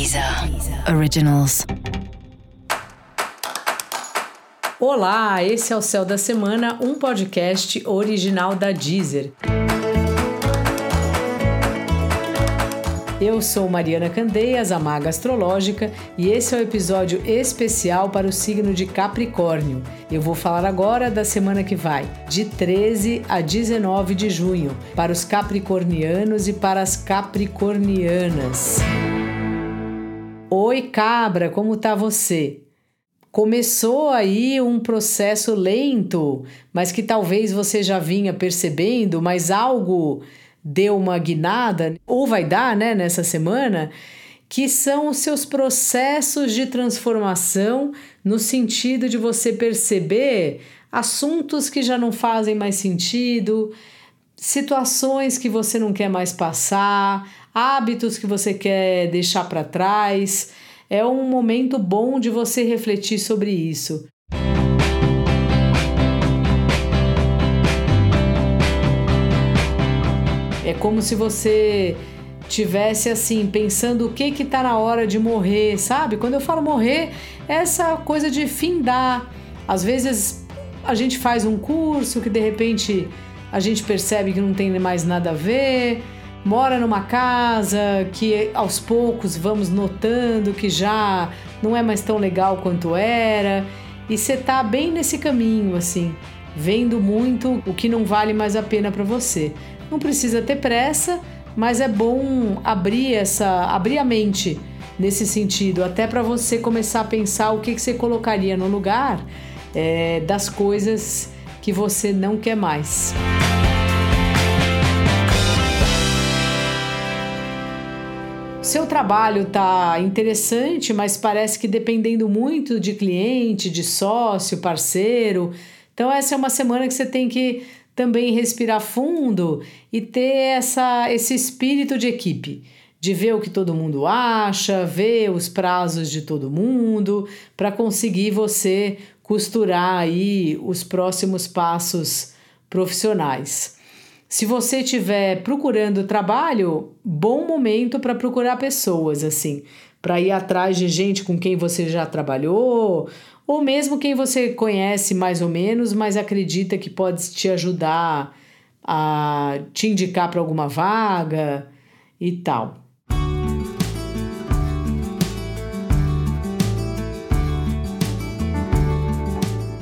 Deezer Originals. Olá, esse é o Céu da Semana, um podcast original da Deezer. Eu sou Mariana Candeias, a Maga Astrológica, e esse é o um episódio especial para o signo de Capricórnio. Eu vou falar agora da semana que vai, de 13 a 19 de junho, para os capricornianos e para as capricornianas. Oi, cabra, como tá você? Começou aí um processo lento, mas que talvez você já vinha percebendo, mas algo deu uma guinada, ou vai dar, né, nessa semana, que são os seus processos de transformação no sentido de você perceber assuntos que já não fazem mais sentido, situações que você não quer mais passar, hábitos que você quer deixar para trás. É um momento bom de você refletir sobre isso. É como se você tivesse assim pensando o que que tá na hora de morrer, sabe? Quando eu falo morrer, é essa coisa de findar. Às vezes a gente faz um curso que de repente a gente percebe que não tem mais nada a ver, mora numa casa que aos poucos vamos notando que já não é mais tão legal quanto era, e você tá bem nesse caminho assim, vendo muito o que não vale mais a pena para você. Não precisa ter pressa, mas é bom abrir essa, abrir a mente nesse sentido, até para você começar a pensar o que, que você colocaria no lugar é, das coisas que você não quer mais. Seu trabalho tá interessante, mas parece que dependendo muito de cliente, de sócio, parceiro. Então essa é uma semana que você tem que também respirar fundo e ter essa, esse espírito de equipe, de ver o que todo mundo acha, ver os prazos de todo mundo, para conseguir você costurar aí os próximos passos profissionais. Se você estiver procurando trabalho, bom momento para procurar pessoas assim, para ir atrás de gente com quem você já trabalhou, ou mesmo quem você conhece mais ou menos, mas acredita que pode te ajudar a te indicar para alguma vaga e tal.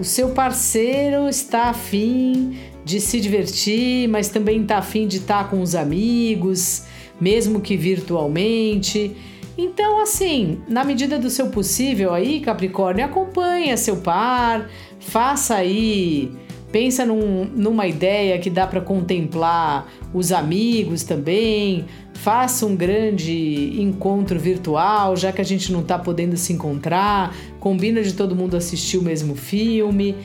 O seu parceiro está afim de se divertir, mas também está afim de estar tá com os amigos, mesmo que virtualmente. Então, assim, na medida do seu possível aí, Capricórnio, acompanha seu par, faça aí, pensa num, numa ideia que dá para contemplar os amigos também, faça um grande encontro virtual, já que a gente não está podendo se encontrar, combina de todo mundo assistir o mesmo filme,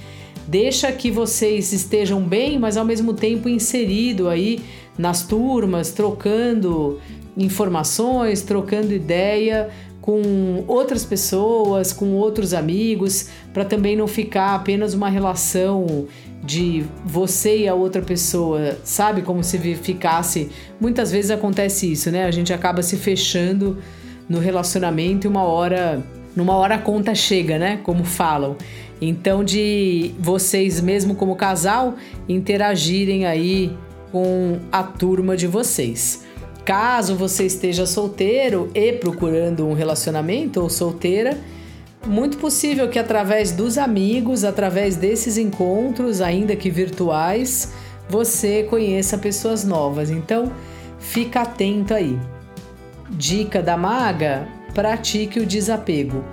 deixa que vocês estejam bem, mas ao mesmo tempo inserido aí nas turmas, trocando informações, trocando ideia com outras pessoas, com outros amigos, para também não ficar apenas uma relação de você e a outra pessoa, sabe? Como se ficasse. Muitas vezes acontece isso, né? A gente acaba se fechando no relacionamento e uma hora. Numa hora a conta chega, né? Como falam. Então, de vocês, mesmo como casal, interagirem aí com a turma de vocês. Caso você esteja solteiro e procurando um relacionamento ou solteira, muito possível que através dos amigos, através desses encontros, ainda que virtuais, você conheça pessoas novas. Então, fica atento aí. Dica da maga: pratique o desapego.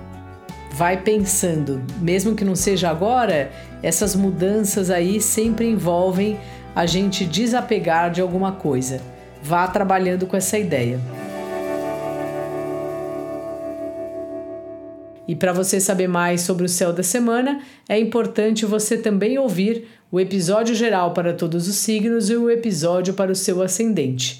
Vai pensando, mesmo que não seja agora, essas mudanças aí sempre envolvem a gente desapegar de alguma coisa vá trabalhando com essa ideia. E para você saber mais sobre o céu da semana, é importante você também ouvir o episódio geral para todos os signos e o episódio para o seu ascendente.